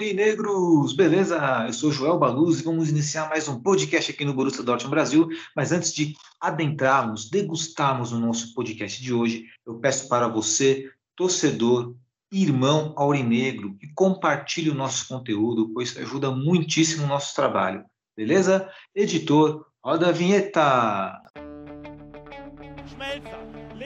Aurinegros! Beleza? Eu sou Joel Baluz e vamos iniciar mais um podcast aqui no Borussia Dortmund Brasil. Mas antes de adentrarmos, degustarmos o nosso podcast de hoje, eu peço para você, torcedor, irmão aurinegro, que compartilhe o nosso conteúdo, pois ajuda muitíssimo o nosso trabalho. Beleza? Editor, roda a vinheta! Schmelzer,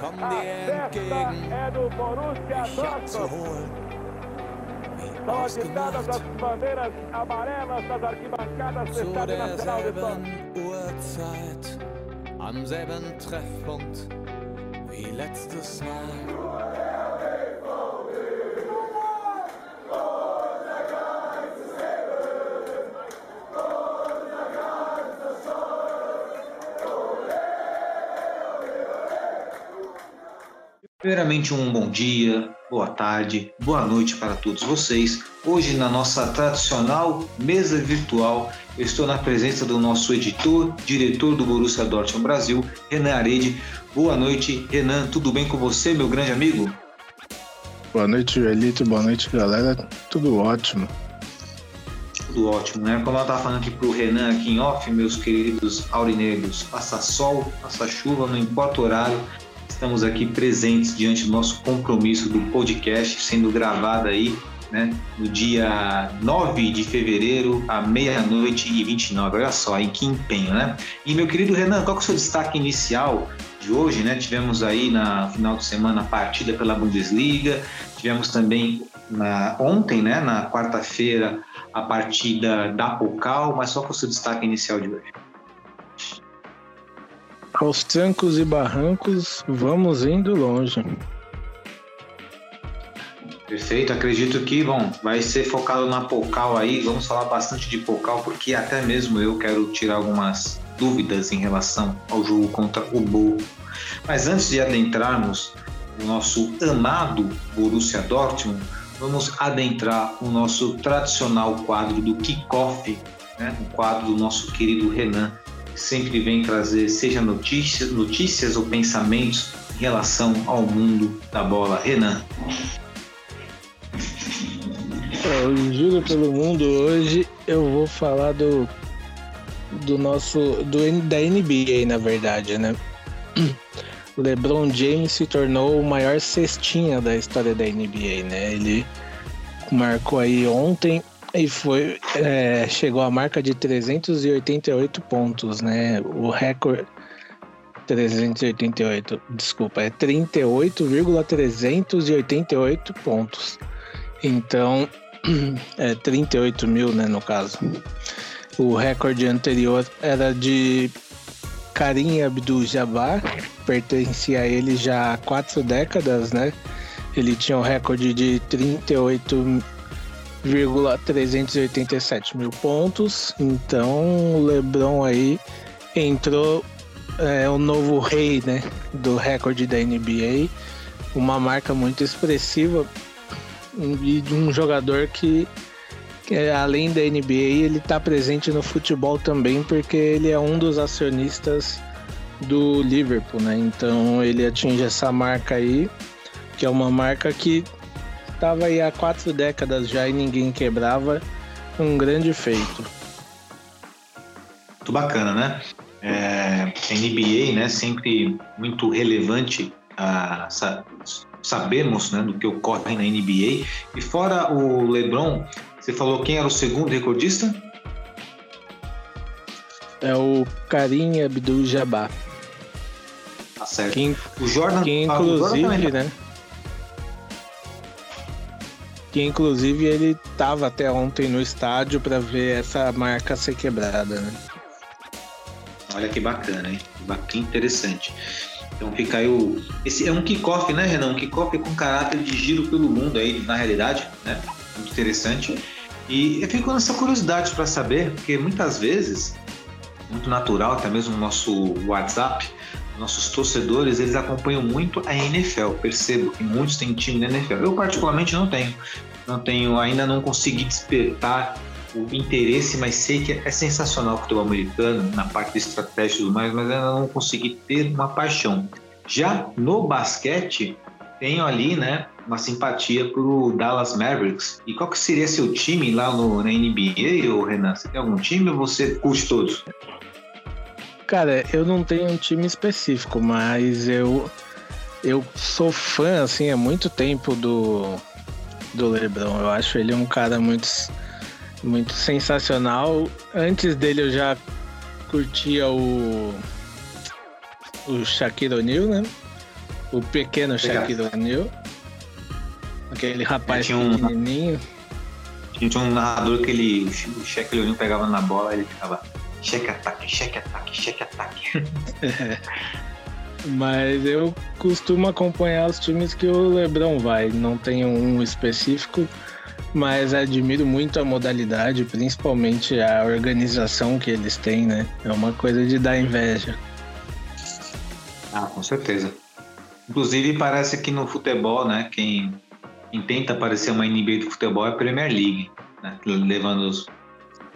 kommen dir entgegen, dich abzuholen. Wie ausgemacht, zu derselben Uhrzeit, am selben Treffpunkt wie letztes Mal. Primeiramente, um bom dia, boa tarde, boa noite para todos vocês. Hoje, na nossa tradicional mesa virtual, eu estou na presença do nosso editor, diretor do Borussia Dortmund Brasil, Renan Arede. Boa noite, Renan. Tudo bem com você, meu grande amigo? Boa noite, Joelito. Boa noite, galera. Tudo ótimo. Tudo ótimo, né? Como eu estava falando aqui pro Renan aqui em off, meus queridos aurinegros, passa sol, passa chuva, não importa o horário, estamos aqui presentes diante do nosso compromisso do podcast, sendo gravado aí, né, no dia 9 de fevereiro, à meia-noite e 29. Olha só, aí que empenho, né? E meu querido Renan, qual que é o seu destaque inicial de hoje, né? Tivemos aí na final de semana a partida pela Bundesliga, tivemos também na, ontem, né, na quarta-feira, a partida da Pokal, mas qual que é o seu destaque inicial de hoje? Aos trancos e barrancos, vamos indo longe. Perfeito, acredito que, bom, vai ser focado na Pokal aí, vamos falar bastante de Pokal, porque até mesmo eu quero tirar algumas dúvidas em relação ao jogo contra o Bo. Mas antes de adentrarmos o nosso amado Borussia Dortmund, vamos adentrar o nosso tradicional quadro do Kickoff, né? o quadro do nosso querido Renan, sempre vem trazer seja notícias, notícias ou pensamentos em relação ao mundo da bola. Renan. É, o Giro pelo Mundo hoje eu vou falar do do nosso do da NBA na verdade, né? LeBron James se tornou o maior cestinha da história da NBA, né? Ele marcou aí ontem e foi é, chegou à marca de 388 pontos, né? O recorde 388, desculpa, é 38,388 pontos. Então, é 38 mil, né, no caso. O recorde anterior era de Karim Abdul-Jabbar, pertencia a ele já há quatro décadas, né? Ele tinha um recorde de 38,387 mil pontos. Então, o LeBron aí entrou é o novo rei, né, do recorde da NBA, uma marca muito expressiva e de um jogador que, que, além da NBA ele está presente no futebol também porque ele é um dos acionistas do Liverpool, né? Então ele atinge essa marca aí, que é uma marca que estava aí há quatro décadas já e ninguém quebrava, um grande feito. Muito bacana, né? É, NBA, né, sempre muito relevante, a, sa- sabemos né, do que ocorre na NBA. E fora o LeBron, você falou quem era o segundo recordista? É o Karim Abdul-Jabbar, Tá certo. que, O Jordan, que ah, o Jordan inclusive, também- né? Que inclusive ele tava até ontem no estádio para ver essa marca ser quebrada, né? Olha que bacana, hein? Que interessante. Então fica aí o. Esse é um kickoff, né, Renan? Um kickoff com caráter de giro pelo mundo aí, na realidade, né? Muito interessante. E eu fico nessa curiosidade para saber, porque muitas vezes muito natural, até mesmo no nosso WhatsApp, nossos torcedores, eles acompanham muito a NFL. Percebo que muitos têm time na NFL. Eu particularmente não tenho. Não tenho, ainda não consegui despertar o interesse, mas sei que é sensacional o futebol americano na parte de estratégia e tudo mais, mas ainda não consegui ter uma paixão. Já no basquete, tenho ali, né, uma simpatia pro Dallas Mavericks. E qual que seria seu time lá no, na NBA, ou Renan? Você tem algum time ou você curte todos? Cara, eu não tenho um time específico, mas eu eu sou fã assim há muito tempo do do LeBron. Eu acho ele um cara muito muito sensacional. Antes dele eu já curtia o o Shaquille O'Neal, né? O pequeno Shaquille O'Neal. Aquele rapaz tinha um- pequenininho. Tinha um narrador que ele, o Shaquille O'Neal pegava na bola e ele ficava cheque ataque, cheque ataque, cheque ataque. Mas eu costumo acompanhar os times que o Lebron vai. Não tenho um específico, mas admiro muito a modalidade, principalmente a organização que eles têm, né? É uma coisa de dar inveja. Ah, com certeza. Inclusive, parece que no futebol, né, quem, quem tenta parecer uma NBA do futebol é a Premier League, né, levando os-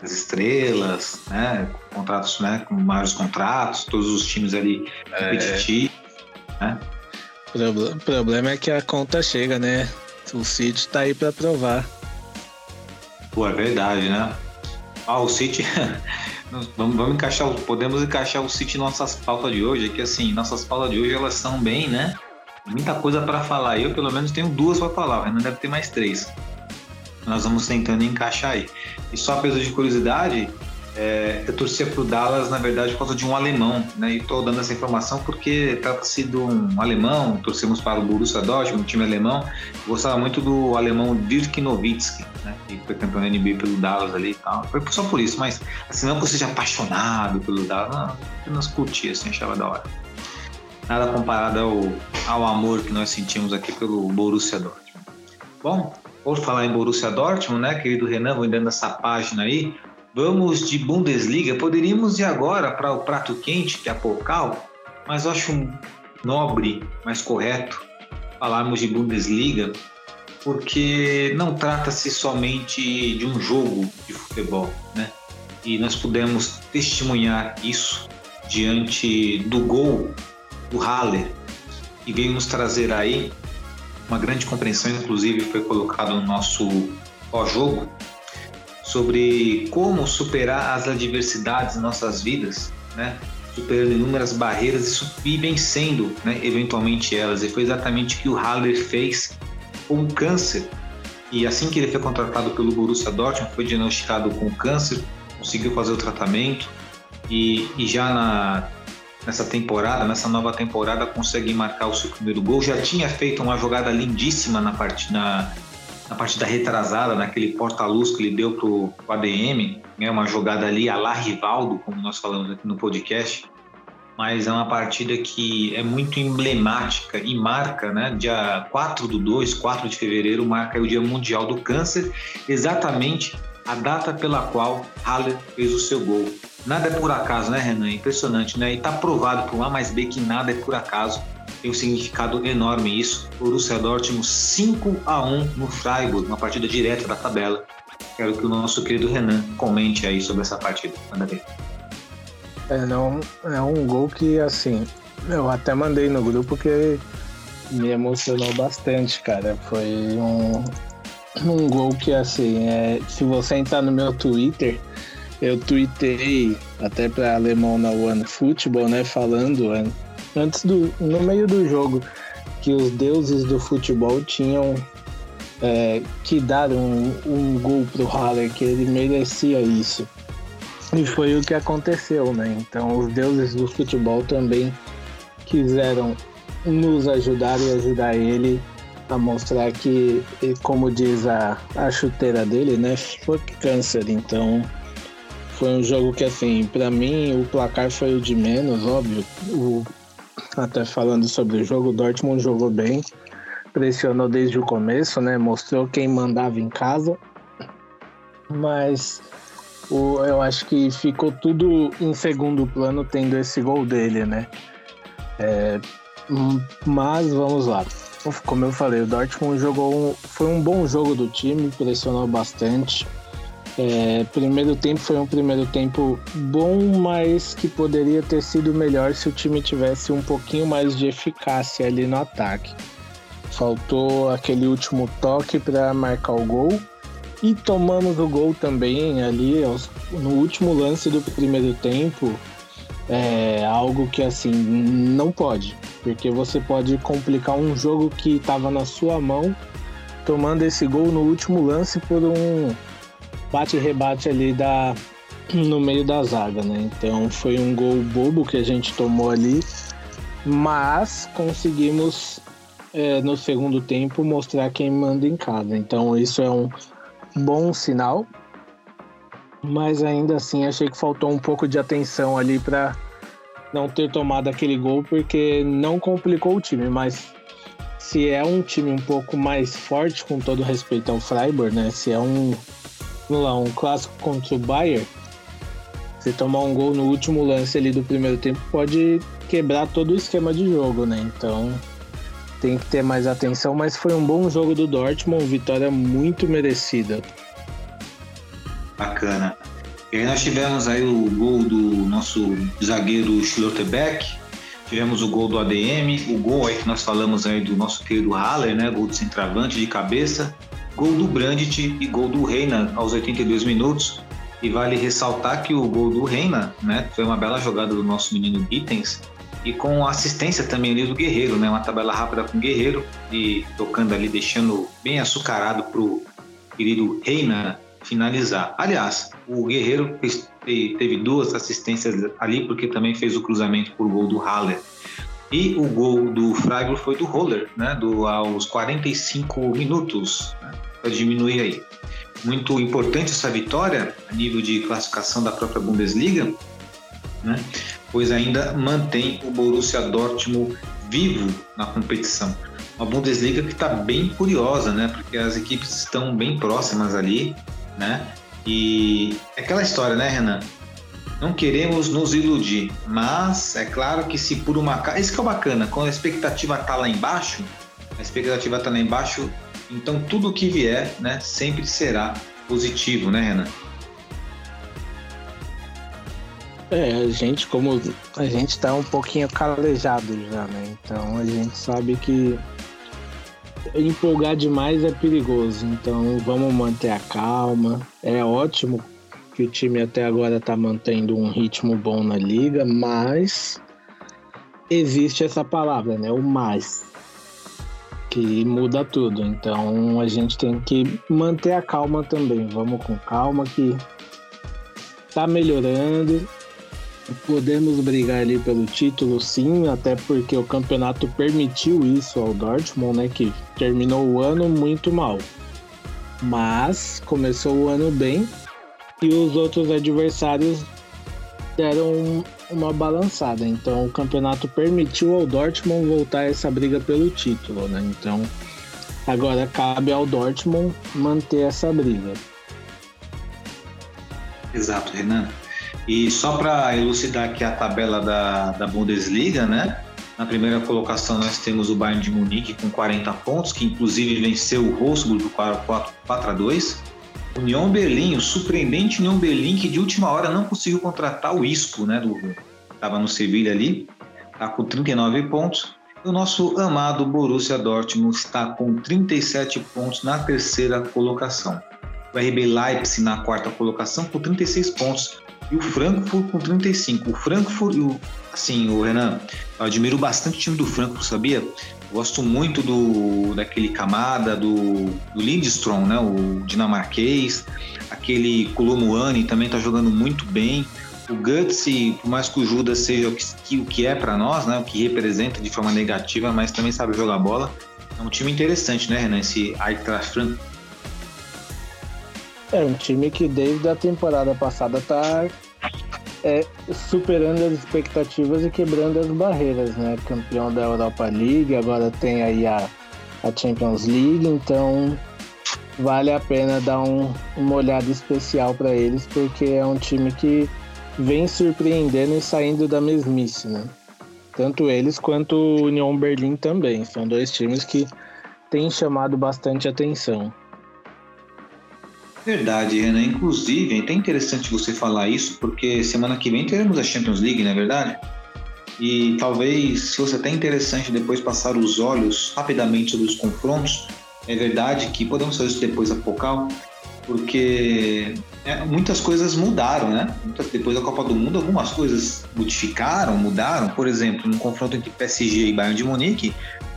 as estrelas, né, contratos, né, com maiores contratos, todos os times ali competitivos. O problema é que a conta chega, né? O City tá aí pra provar. Pô, é verdade, né? Ah, o City. Vamos, vamos encaixar, o- podemos encaixar o City em nossas pautas de hoje, é que assim, nossas pautas de hoje elas são bem, né? Muita coisa para falar. Eu, pelo menos, tenho duas para falar, o Renan deve ter mais três. Nós vamos tentando encaixar aí. E só a peso de curiosidade, é, eu torcia pro Dallas, na verdade, por causa de um alemão, né? E tô dando essa informação porque trata-se de um alemão, torcemos para o Borussia Dortmund, um time alemão. Gostava muito do alemão Dirk Nowitzki, né? Que foi campeão da NBA pelo Dallas ali e tal. Foi só por isso, mas assim, não que eu seja apaixonado pelo Dallas, não, apenas curtia, assim, achava da hora. Nada comparado ao, ao amor que nós sentimos aqui pelo Borussia Dortmund. Bom, por falar em Borussia Dortmund, né, querido Renan, vou dando essa página aí, vamos de Bundesliga. Poderíamos ir agora para o prato quente, que é a Pokal, mas eu acho nobre, mais correto falarmos de Bundesliga, porque não trata-se somente de um jogo de futebol, né? E nós pudemos testemunhar isso diante do gol do Haller, que veio nos trazer aí uma grande compreensão, inclusive foi colocado no nosso pós-jogo, sobre como superar as adversidades em nossas vidas, né? superando inúmeras barreiras e vencendo, né, eventualmente elas. E foi exatamente o que o Haller fez com o câncer. E assim que ele foi contratado pelo Borussia Dortmund, foi diagnosticado com câncer, conseguiu fazer o tratamento e, e já na, nessa temporada, nessa nova temporada, consegue marcar o seu primeiro gol. Já tinha feito uma jogada lindíssima na partida, na, partida retrasada, naquele porta-luz que ele deu pro, pro ADM, né? uma jogada ali a lá Rivaldo, como nós falamos aqui no podcast. Mas é uma partida que é muito emblemática e marca, né? Dia 4 do 2, 4 de fevereiro, marca o Dia Mundial do Câncer, exatamente a data pela qual Haller fez o seu gol. Nada é por acaso, né, Renan? Impressionante, né? E tá provado por A mais B que nada é por acaso. Tem um significado enorme isso. Borussia Dortmund 5 a 1 no Freiburg, uma partida direta da tabela. Quero que o nosso querido Renan comente aí sobre essa partida. Manda bem. É, não, é um gol que, assim, eu até mandei no grupo que me emocionou bastante, cara. Foi um, um gol que, assim, é, se você entrar no meu Twitter, eu tuitei até para Alemão na One Football, né, falando an- antes do, no meio do jogo, que os deuses do futebol tinham é, que dar um, um gol pro Haller, que ele merecia isso. E foi o que aconteceu, né? Então os deuses do futebol também quiseram nos ajudar e ajudar ele a mostrar que, como diz a, a chuteira dele, né? Fuck câncer. Então foi um jogo que, assim, para mim o placar foi o de menos, óbvio. O, até falando sobre o jogo, o Dortmund jogou bem, pressionou desde o começo, né? Mostrou quem mandava em casa. Mas o, eu acho que ficou tudo em segundo plano tendo esse gol dele, né? É, hum, mas vamos lá. Como eu falei, o Dortmund jogou um, foi um bom jogo do time, pressionou bastante. É, primeiro tempo foi um primeiro tempo bom, mas que poderia ter sido melhor se o time tivesse um pouquinho mais de eficácia ali no ataque. Faltou aquele último toque para marcar o gol e tomamos o gol também ali no último lance do primeiro tempo. É algo que assim não pode, porque você pode complicar um jogo que estava na sua mão, tomando esse gol no último lance por um bate-rebate ali da, no meio da zaga, né? Então foi um gol bobo que a gente tomou ali, mas conseguimos é, no segundo tempo mostrar quem manda em casa. Então isso é um bom sinal, mas ainda assim achei que faltou um pouco de atenção ali para não ter tomado aquele gol porque não complicou o time, mas se é um time um pouco mais forte, com todo respeito ao Freiburg, né? Se é um lá, um clássico contra o Bayern, você tomar um gol no último lance ali do primeiro tempo pode quebrar todo o esquema de jogo, né? Então tem que ter mais atenção, mas foi um bom jogo do Dortmund, vitória muito merecida. Bacana. E aí nós tivemos aí o gol do nosso zagueiro Schlotterbeck, tivemos o gol do ADM, o gol aí que nós falamos aí do nosso querido Haller, né? Gol de centroavante de cabeça gol do Brandt e gol do Reina aos 82 minutos. E vale ressaltar que o gol do Reina né, foi uma bela jogada do nosso menino Gittens e com assistência também ali do Guerreiro, né, uma tabela rápida com o Guerreiro e tocando ali, deixando bem açucarado para o querido Reina finalizar. Aliás, o Guerreiro teve duas assistências ali porque também fez o cruzamento por gol do Haller. E o gol do Freiburg foi do Roller, né, do, aos 45 minutos. Né? para diminuir aí. Muito importante essa vitória a nível de classificação da própria Bundesliga, né? pois ainda mantém o Borussia Dortmund vivo na competição. Uma Bundesliga que está bem curiosa, né? Porque as equipes estão bem próximas ali, né? E é aquela história, né, Renan? Não queremos nos iludir, mas é claro que se por uma... Isso que é bacana, quando a expectativa está lá embaixo, a expectativa está lá embaixo, então tudo que vier, né, sempre será positivo, né, Renan? É, a gente, como a gente tá um pouquinho calejado já, né? Então a gente sabe que empolgar demais é perigoso. Então vamos manter a calma. É ótimo que o time até agora tá mantendo um ritmo bom na liga, mas existe essa palavra, né? O mais que muda tudo. Então a gente tem que manter a calma também. Vamos com calma que tá melhorando. Podemos brigar ali pelo título, sim, até porque o campeonato permitiu isso ao Dortmund, né? Que terminou o ano muito mal. Mas começou o ano bem e os outros adversários deram uma balançada. Então o campeonato permitiu ao Dortmund voltar a essa briga pelo título, né? Então agora cabe ao Dortmund manter essa briga. Exato, Renan. E só para elucidar aqui a tabela da, da Bundesliga, né? Na primeira colocação nós temos o Bayern de Munique com 40 pontos, que inclusive venceu o Wolfsburg por 4, 4 a 2. União Berlim, o surpreendente União Berlim que de última hora não conseguiu contratar o Isco, né, do estava no Sevilha ali, está com 39 pontos. O nosso amado Borussia Dortmund está com 37 pontos na terceira colocação. O RB Leipzig na quarta colocação com 36 pontos e o Frankfurt com 35. O Frankfurt, o, assim, o Renan, eu admiro bastante o time do Frankfurt, sabia? Gosto muito do daquele camada do, do Lindstrom, né? O dinamarquês, aquele Colomuani também está jogando muito bem. O Guts, por mais que o Judas seja o que, o que é para nós, né? O que representa de forma negativa, mas também sabe jogar bola. É um time interessante, né, Renan? Esse Eintracht Frankfurt. É um time que desde a temporada passada tá é, superando as expectativas e quebrando as barreiras, né? Campeão da Europa League, agora tem aí a, a Champions League, então vale a pena dar um, uma olhada especial para eles, porque é um time que vem surpreendendo e saindo da mesmice, né? Tanto eles quanto o Union Berlim também. São dois times que têm chamado bastante atenção. Verdade, Renan. Inclusive, é até interessante você falar isso, porque semana que vem teremos a Champions League, não é verdade? E talvez fosse até interessante depois passar os olhos rapidamente sobre os confrontos. É verdade que podemos fazer isso depois a Pocal, porque é, muitas coisas mudaram, né? Depois da Copa do Mundo, algumas coisas modificaram, mudaram. Por exemplo, no confronto entre PSG e Bayern de Munique,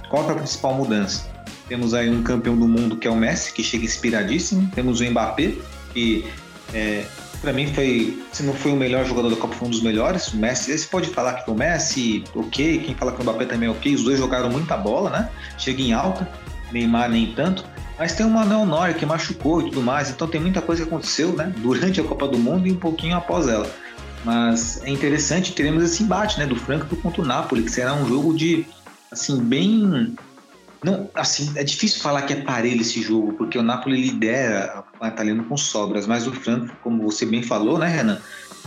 qual é a principal mudança? Temos aí um campeão do mundo que é o Messi, que chega inspiradíssimo. Temos o Mbappé, que é, para mim foi, se não foi o melhor jogador da Copa, foi um dos melhores. O Messi, você pode falar que foi o Messi, ok. Quem fala que o Mbappé também é ok. Os dois jogaram muita bola, né? Chega em alta. Neymar nem tanto. Mas tem o Manuel Neuer que machucou e tudo mais. Então tem muita coisa que aconteceu, né? Durante a Copa do Mundo e um pouquinho após ela. Mas é interessante, teremos esse embate, né? Do Frankfurt contra o Napoli, que será um jogo de, assim, bem não, assim, é difícil falar que é parelho esse jogo, porque o Napoli lidera o italiano com sobras, mas o Franco, como você bem falou, né, Renan,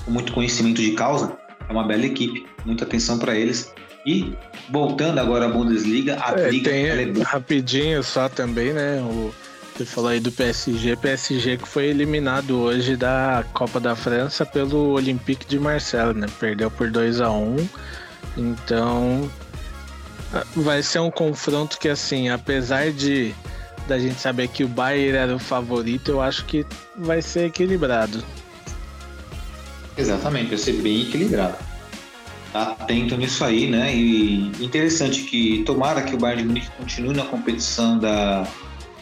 com muito conhecimento de causa, é uma bela equipe, muita atenção para eles. E voltando agora à Bundesliga, a é, briga tem, é rapidinho só também, né? O, você falou aí do PSG, PSG que foi eliminado hoje da Copa da França pelo Olympique de Marseille, né? Perdeu por 2 a 1 Então Vai ser um confronto que, assim, apesar de da gente saber que o Bayern era o favorito, eu acho que vai ser equilibrado. Exatamente, vai ser bem equilibrado. Tá atento nisso aí, né? E interessante que tomara que o Bayern de Munique continue na competição da,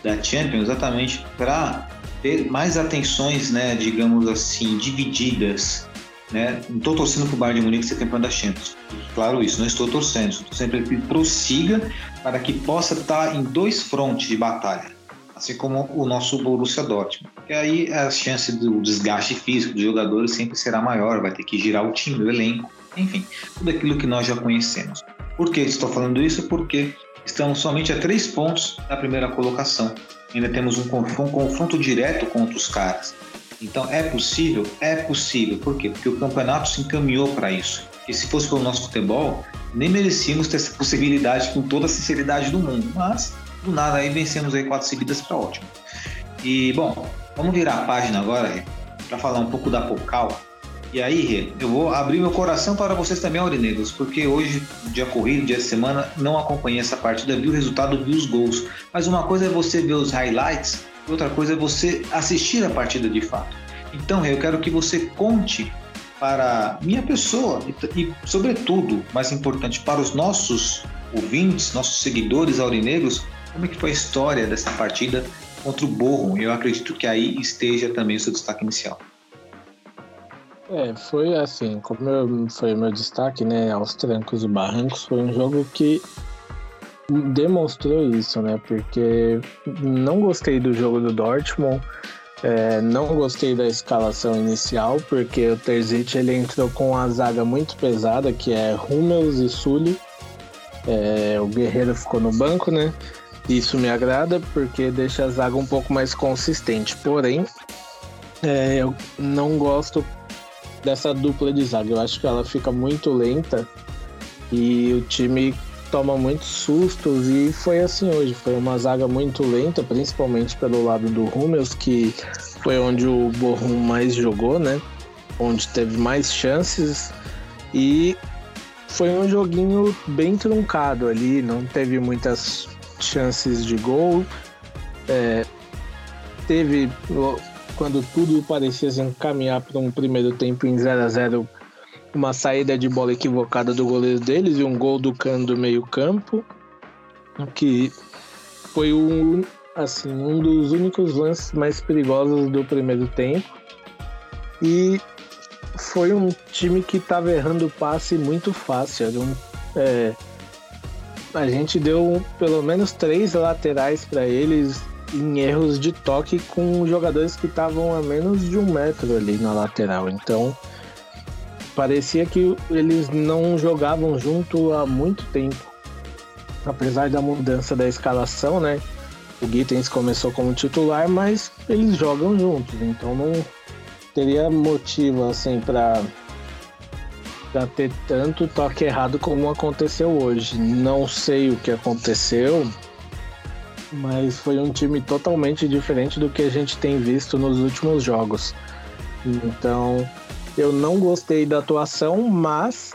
da Champions, exatamente para ter mais atenções, né, digamos assim, divididas né? Não estou torcendo para o Bayern de Munique ser campeão da Champions. Claro isso, não estou torcendo. Estou sempre que prossiga para que possa estar em dois frontes de batalha. Assim como o nosso Borussia Dortmund. E aí a chance do desgaste físico dos jogadores sempre será maior, vai ter que girar o time, o elenco, enfim, tudo aquilo que nós já conhecemos. Por que estou falando isso? Porque estamos somente a três pontos da primeira colocação. Ainda temos um confronto, um confronto direto contra os caras. Então é possível? É possível. Por quê? Porque o campeonato se encaminhou para isso. E se fosse pelo nosso futebol, nem merecíamos ter essa possibilidade com toda a sinceridade do mundo. Mas, do nada, aí vencemos aí quatro seguidas para ótimo. E, bom, vamos virar a página agora, para falar um pouco da Pocal. E aí, Rê, eu vou abrir meu coração para vocês também, Aurinegros, porque hoje, dia corrido, dia de semana, não acompanhei essa partida, vi o resultado, vi os gols. Mas uma coisa é você ver os highlights outra coisa é você assistir a partida de fato. Então, eu quero que você conte para minha pessoa e, e, sobretudo, mais importante, para os nossos ouvintes, nossos seguidores aurinegros, como é que foi a história dessa partida contra o Borrom. Eu acredito que aí esteja também o seu destaque inicial. É, foi assim, como eu, foi meu destaque, né, aos trancos e barrancos, foi um jogo que demonstrou isso, né? Porque não gostei do jogo do Dortmund, é, não gostei da escalação inicial, porque o Terzic ele entrou com uma zaga muito pesada, que é Hummels e Sully. É, o Guerreiro ficou no banco, né? Isso me agrada porque deixa a zaga um pouco mais consistente. Porém, é, eu não gosto dessa dupla de zaga. Eu acho que ela fica muito lenta e o time toma muitos sustos e foi assim hoje. Foi uma zaga muito lenta, principalmente pelo lado do Hummels, que foi onde o Borrom mais jogou, né? Onde teve mais chances e foi um joguinho bem truncado ali, não teve muitas chances de gol. É, teve quando tudo parecia se encaminhar para um primeiro tempo em 0 a 0 uma saída de bola equivocada do goleiro deles e um gol do Cano do meio-campo, que foi um, assim, um dos únicos lances mais perigosos do primeiro tempo. E foi um time que estava errando passe muito fácil. Um, é, a gente deu pelo menos três laterais para eles em erros de toque com jogadores que estavam a menos de um metro ali na lateral. Então parecia que eles não jogavam junto há muito tempo. Apesar da mudança da escalação, né? O Gittens começou como titular, mas eles jogam juntos, então não teria motivo assim para para ter tanto toque errado como aconteceu hoje. Não sei o que aconteceu, mas foi um time totalmente diferente do que a gente tem visto nos últimos jogos. Então, eu não gostei da atuação, mas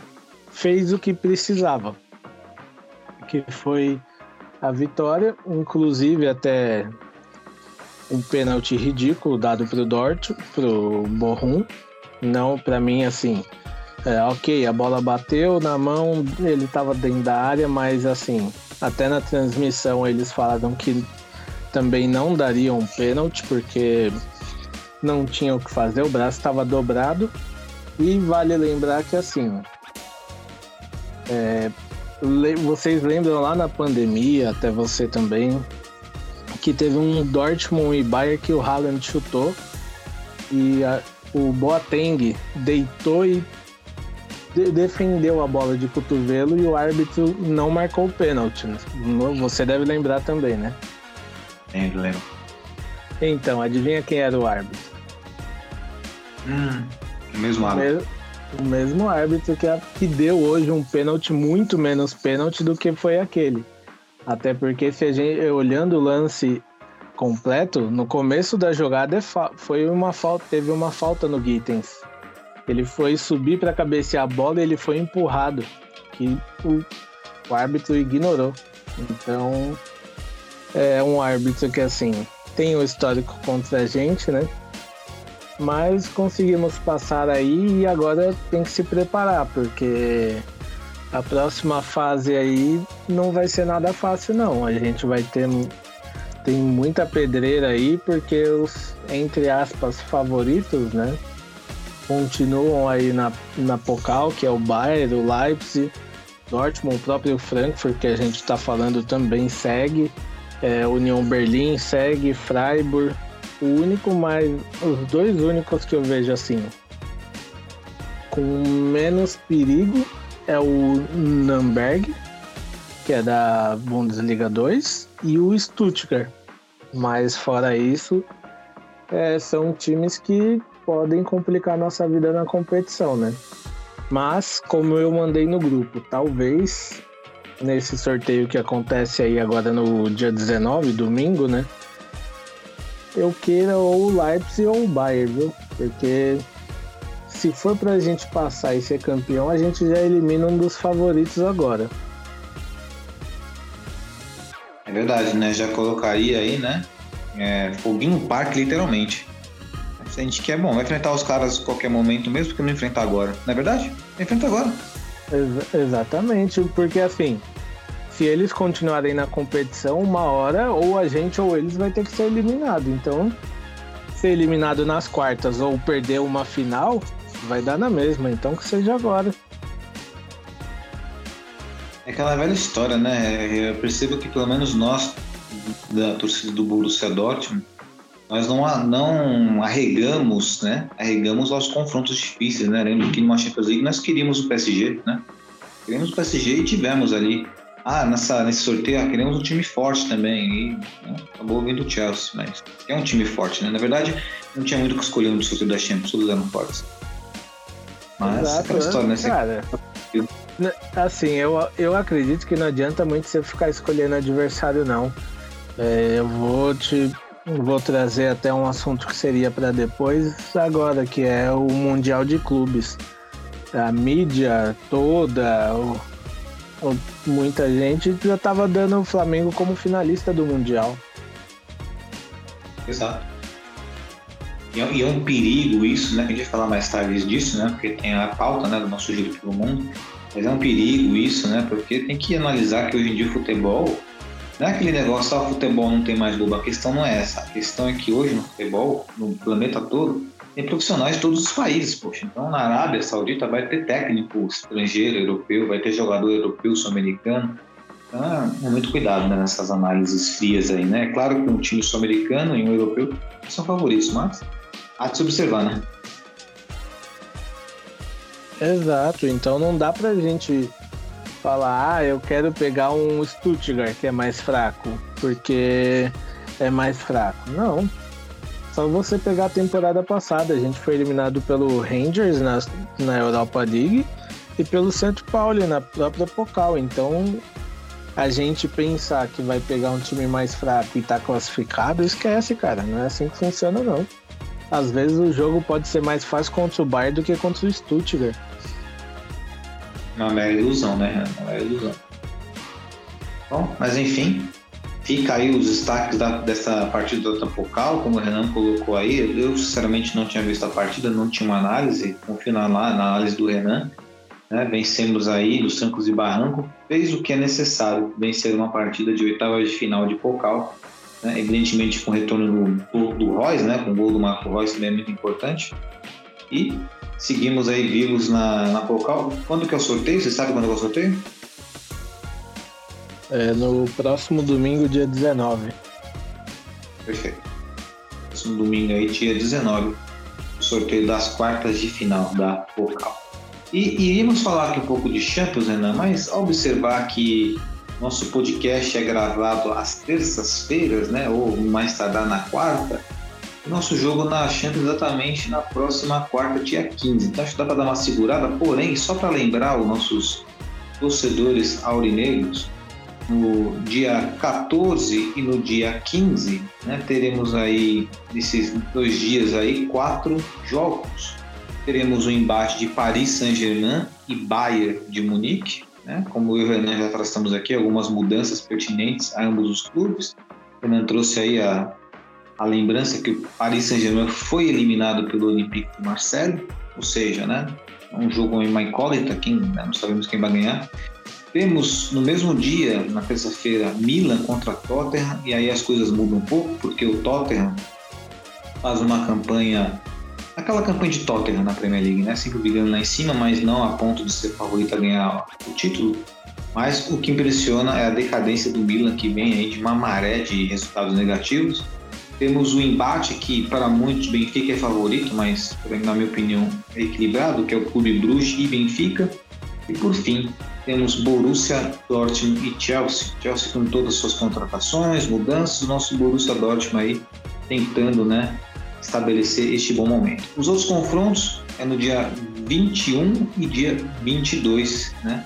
fez o que precisava. Que foi a vitória, inclusive até um pênalti ridículo dado para o Dort, para o Borrum. Não, para mim, assim, é, ok, a bola bateu na mão, ele estava dentro da área, mas assim, até na transmissão eles falaram que também não dariam um pênalti, porque não tinha o que fazer, o braço estava dobrado. E vale lembrar que assim, é, vocês lembram lá na pandemia, até você também, que teve um Dortmund e Bayern que o Haaland chutou e a, o Boateng deitou e de defendeu a bola de cotovelo e o árbitro não marcou o pênalti. Você deve lembrar também, né? Lembro, lembro. Então, adivinha quem era o árbitro? Hum, o mesmo árbitro. O mesmo árbitro que, que deu hoje um pênalti muito menos pênalti do que foi aquele. Até porque se a gente olhando o lance completo, no começo da jogada é foi uma falta, teve uma falta no Gittens. Ele foi subir para cabecear a bola e ele foi empurrado, que o, o árbitro ignorou. Então, é um árbitro que assim tem o histórico contra a gente, né? Mas conseguimos passar aí e agora tem que se preparar, porque a próxima fase aí não vai ser nada fácil não. A gente vai ter tem muita pedreira aí porque os entre aspas favoritos, né? continuam aí na, na Pokal, que é o Bayern, o Leipzig, Dortmund, o próprio Frankfurt, que a gente está falando também segue, é, União Berlim segue, Freiburg. O único mais. Os dois únicos que eu vejo assim com menos perigo é o Nürnberg, que é da Bundesliga 2, e o Stuttgart. Mas fora isso, é, são times que podem complicar nossa vida na competição, né? Mas, como eu mandei no grupo, talvez nesse sorteio que acontece aí agora no dia 19, domingo, né? Eu queira ou o Leipzig ou o Bayern, viu? Porque se for pra gente passar e ser campeão, a gente já elimina um dos favoritos agora. É verdade, né? Já colocaria aí, né? É, foguinho no parque, literalmente. A gente quer, bom, vai enfrentar os caras a qualquer momento mesmo, porque não enfrentar agora. Não é verdade? Enfrenta agora. Ex exatamente, porque assim, se eles continuarem na competição, uma hora ou a gente ou eles vai ter que ser eliminado. Então, ser eliminado nas quartas ou perder uma final, vai dar na mesma. Então que seja agora. É aquela velha história, né? Eu percebo que pelo menos nós, da torcida do Borussia Dortmund, nós não, não arregamos, né? Arregamos aos confrontos difíceis, né? Lembro que numa Champions League nós queríamos o PSG, né? Queríamos o PSG e tivemos ali. Ah, nessa, nesse sorteio, ah, queremos um time forte também. E né? acabou vindo o Chelsea, mas é um time forte, né? Na verdade, não tinha muito o que escolher no sorteio da Champions, todos eram fortes. Mas Exato, aquela história, né? Cara, assim, eu, eu acredito que não adianta muito você ficar escolhendo adversário, não. É, eu vou te Vou trazer até um assunto que seria para depois, agora, que é o Mundial de Clubes. A mídia toda, o, muita gente já estava dando o Flamengo como finalista do Mundial. Exato. E é, e é, um perigo isso, né? A gente vai falar mais tarde disso, né? Porque tem a pauta né, do nosso giro pelo mundo. Mas é um perigo isso, né? Porque tem que analisar que hoje em dia o futebol não é aquele negócio, só o futebol não tem mais bobo. A questão não é essa. A questão é que hoje no futebol, no planeta todo, tem profissionais de todos os países, poxa. Então na Arábia Saudita vai ter técnico estrangeiro, europeu, vai ter jogador europeu, sul-americano. É muito cuidado né, nessas análises frias aí, né? Claro que um time sul-americano e um europeu são favoritos, mas há de se observar, né? Exato, então não dá pra gente falar, ah, eu quero pegar um Stuttgart que é mais fraco, porque é mais fraco. Não. Só você pegar a temporada passada, a gente foi eliminado pelo Rangers na, na Europa League e pelo Santo Paulo na própria Pocal. Então, a gente pensar que vai pegar um time mais fraco e tá classificado, esquece, cara. Não é assim que funciona, não. Às vezes o jogo pode ser mais fácil contra o Bayern do que contra o Stuttgart. Não, é ilusão, né? Não é ilusão. Bom, mas enfim, fica aí os destaques da, dessa partida da Pocal, como o Renan colocou aí. Eu, sinceramente, não tinha visto a partida, não tinha uma análise. Confio na, na análise do Renan. Né? Vencemos aí nos trancos e barranco. Fez o que é necessário, vencer uma partida de oitava de final de Pocal. Né? Evidentemente, com o retorno do, do Royce, né? com o gol do Marco Royce também é muito importante. E seguimos aí vivos na, na Pocal. Quando que é o sorteio? Você sabe quando é o sorteio? É no próximo domingo, dia 19. Perfeito. Próximo domingo aí, dia 19, o sorteio das quartas de final da Pocal. E iríamos falar aqui um pouco de Champions, Renan, mas ao observar que nosso podcast é gravado às terças-feiras, né, ou mais tardar na quarta, nosso jogo na Champions exatamente na próxima quarta, dia 15. Então acho que dá para dar uma segurada, porém, só para lembrar os nossos torcedores aurinegros, no dia 14 e no dia 15, né, teremos aí, nesses dois dias aí, quatro jogos. Teremos o embate de Paris Saint-Germain e Bayern de Munique, né? Como eu e o Renan já traçamos aqui, algumas mudanças pertinentes a ambos os clubes. O Renan trouxe aí a, a lembrança que o Paris Saint-Germain foi eliminado pelo Olympique de Marseille, ou seja, né? Um jogo uma incógnita, quem, né? não sabemos quem vai ganhar. Temos no mesmo dia, na terça-feira, Milan contra Tottenham, e aí as coisas mudam um pouco, porque o Tottenham faz uma campanha, aquela campanha de Tottenham na Premier League, né? Sempre brigando lá em cima, mas não a ponto de ser favorito a ganhar o título. Mas o que impressiona é a decadência do Milan, que vem aí de uma maré de resultados negativos. Temos o embate que, para muitos, Benfica é favorito, mas, na minha opinião, é equilibrado, que é o Clube Bruges e Benfica. E, por fim, temos Borussia Dortmund e Chelsea. Chelsea com todas as suas contratações, mudanças, o nosso Borussia Dortmund aí tentando, né, estabelecer este bom momento. Os outros confrontos é no dia 21 e dia 22, né,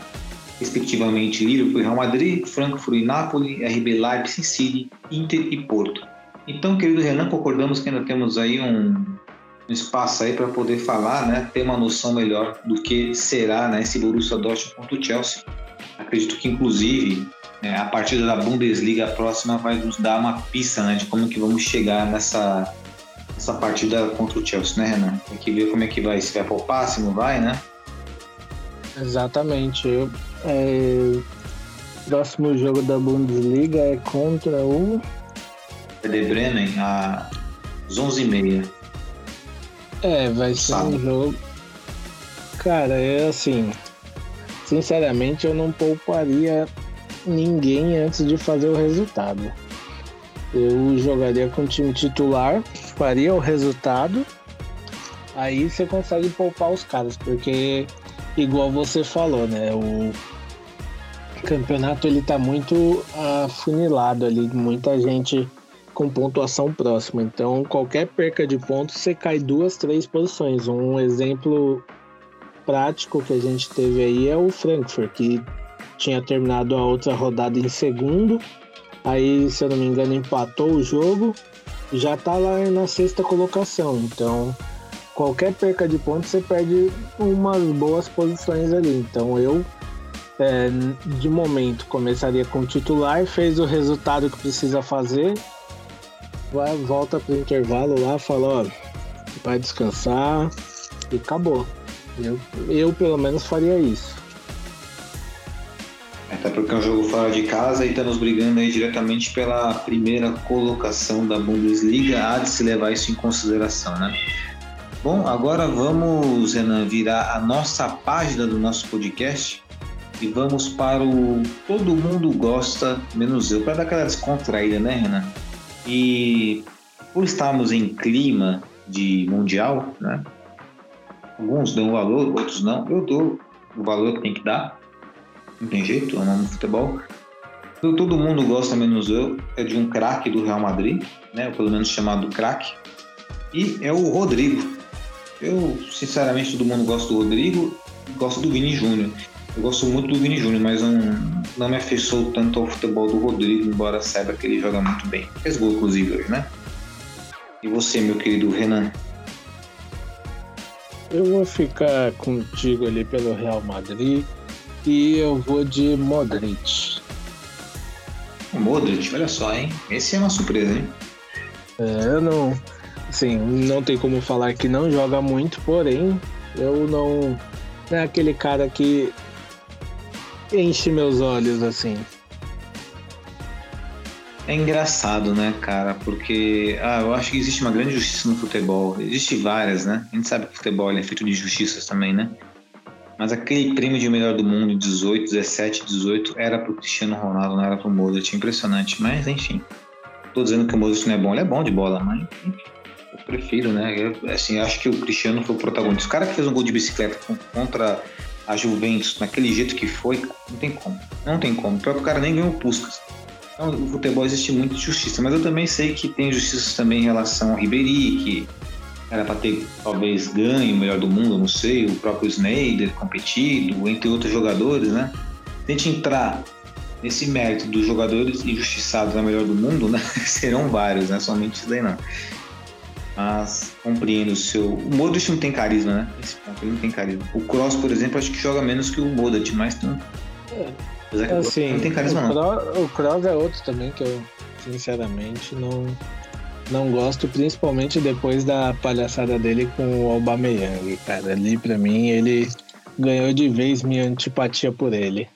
respectivamente Liverpool e Real Madrid, Frankfurt e Napoli, RB Leipzig, City, Inter e Porto. Então, querido Renan, concordamos que ainda temos aí um espaço aí para poder falar, né, ter uma noção melhor do que será né, esse Borussia Dortmund contra o Chelsea. Acredito que, inclusive, é, a partida da Bundesliga próxima vai nos dar uma pista né, de como que vamos chegar nessa, nessa partida contra o Chelsea, né, Renan? Tem que ver como é que vai, se vai poupar, se não vai, né? Exatamente. Eu, é, próximo jogo da Bundesliga é contra o... Werder Bremen, às 11h30. É, vai ser Sabe. um jogo. Cara, é assim. Sinceramente, eu não pouparia ninguém antes de fazer o resultado. Eu jogaria com o time titular, faria o resultado, aí você consegue poupar os caras, porque igual você falou, né? O campeonato ele tá muito afunilado ali, muita gente com pontuação próxima. Então, qualquer perca de pontos, você cai duas, três posições. Um exemplo prático que a gente teve aí é o Frankfurt, que tinha terminado a outra rodada em segundo. Aí, se eu não me engano, empatou o jogo. Já tá lá na sexta colocação. Então, qualquer perca de pontos, você perde umas boas posições ali. Então, eu é, de momento começaria com o titular, fez o resultado que precisa fazer, vai, volta pro intervalo lá, fala, ó, vai descansar e acabou. Eu, eu pelo menos faria isso. Até porque é um jogo fora de casa e estamos brigando aí diretamente pela primeira colocação da Bundesliga. Há de se levar isso em consideração, né? Bom, agora vamos, Renan, virar a nossa página do nosso podcast e vamos para o Todo Mundo Gosta, menos eu, para dar aquela descontraída, né, Renan? E por estarmos em clima de mundial, né? Alguns dão valor, outros não. Eu dou o valor que tem que dar. Não tem jeito, eu amo futebol. todo mundo gosta, menos eu, é de um craque do Real Madrid, né? Ou pelo menos chamado craque. E é o Rodrigo. Eu, sinceramente, todo mundo gosta do Rodrigo e gosta do Vini Júnior. Eu gosto muito do Vini Júnior, mas não, não me afeiçoou tanto ao futebol do Rodrigo, embora saiba que ele joga muito bem. Fez gol, inclusive, hoje, né? E você, meu querido Renan? Eu vou ficar contigo ali pelo Real Madrid e eu vou de Modric. O Modric, olha só, hein? Esse é uma surpresa, hein? É, eu não. Assim, não tem como falar que não joga muito, porém, eu. Não é aquele cara que enche meus olhos assim. É engraçado, né, cara? Porque ah, eu acho que existe uma grande justiça no futebol. Existe várias, né? A gente sabe que o futebol é feito de justiças também, né? Mas aquele prêmio de melhor do mundo, 18, 17, 18, era pro Cristiano Ronaldo, não era pro Modric. Impressionante. Mas, enfim. Tô dizendo que o Modric não é bom, ele é bom de bola, mas eu prefiro, né? Eu, assim, acho que o Cristiano foi o protagonista. O cara que fez um gol de bicicleta contra a Juventus, naquele jeito que foi, não tem como. Não tem como. O próprio cara nem ganhou Puskas. Então, o futebol existe muita justiça, mas eu também sei que tem justiça também em relação ao Ribéry, que era para ter talvez ganho o melhor do mundo, não sei, o próprio Snyder competido, entre outros jogadores, né? Tente entrar nesse mérito dos jogadores injustiçados a melhor do mundo, né? Serão vários, né? Somente isso daí não. Mas compreendo o seu. O Modric não tem carisma, né? Esse ponto, ele não tem carisma. O Cross, por exemplo, acho que joga menos que o Modric, mas tem. Apesar que Assim, não tem carisma, o, não. Kroos, o Kroos é outro também que eu, sinceramente, não, não gosto, principalmente depois da palhaçada dele com o Aubameyang, cara. Ali, pra mim, ele ganhou de vez minha antipatia por ele.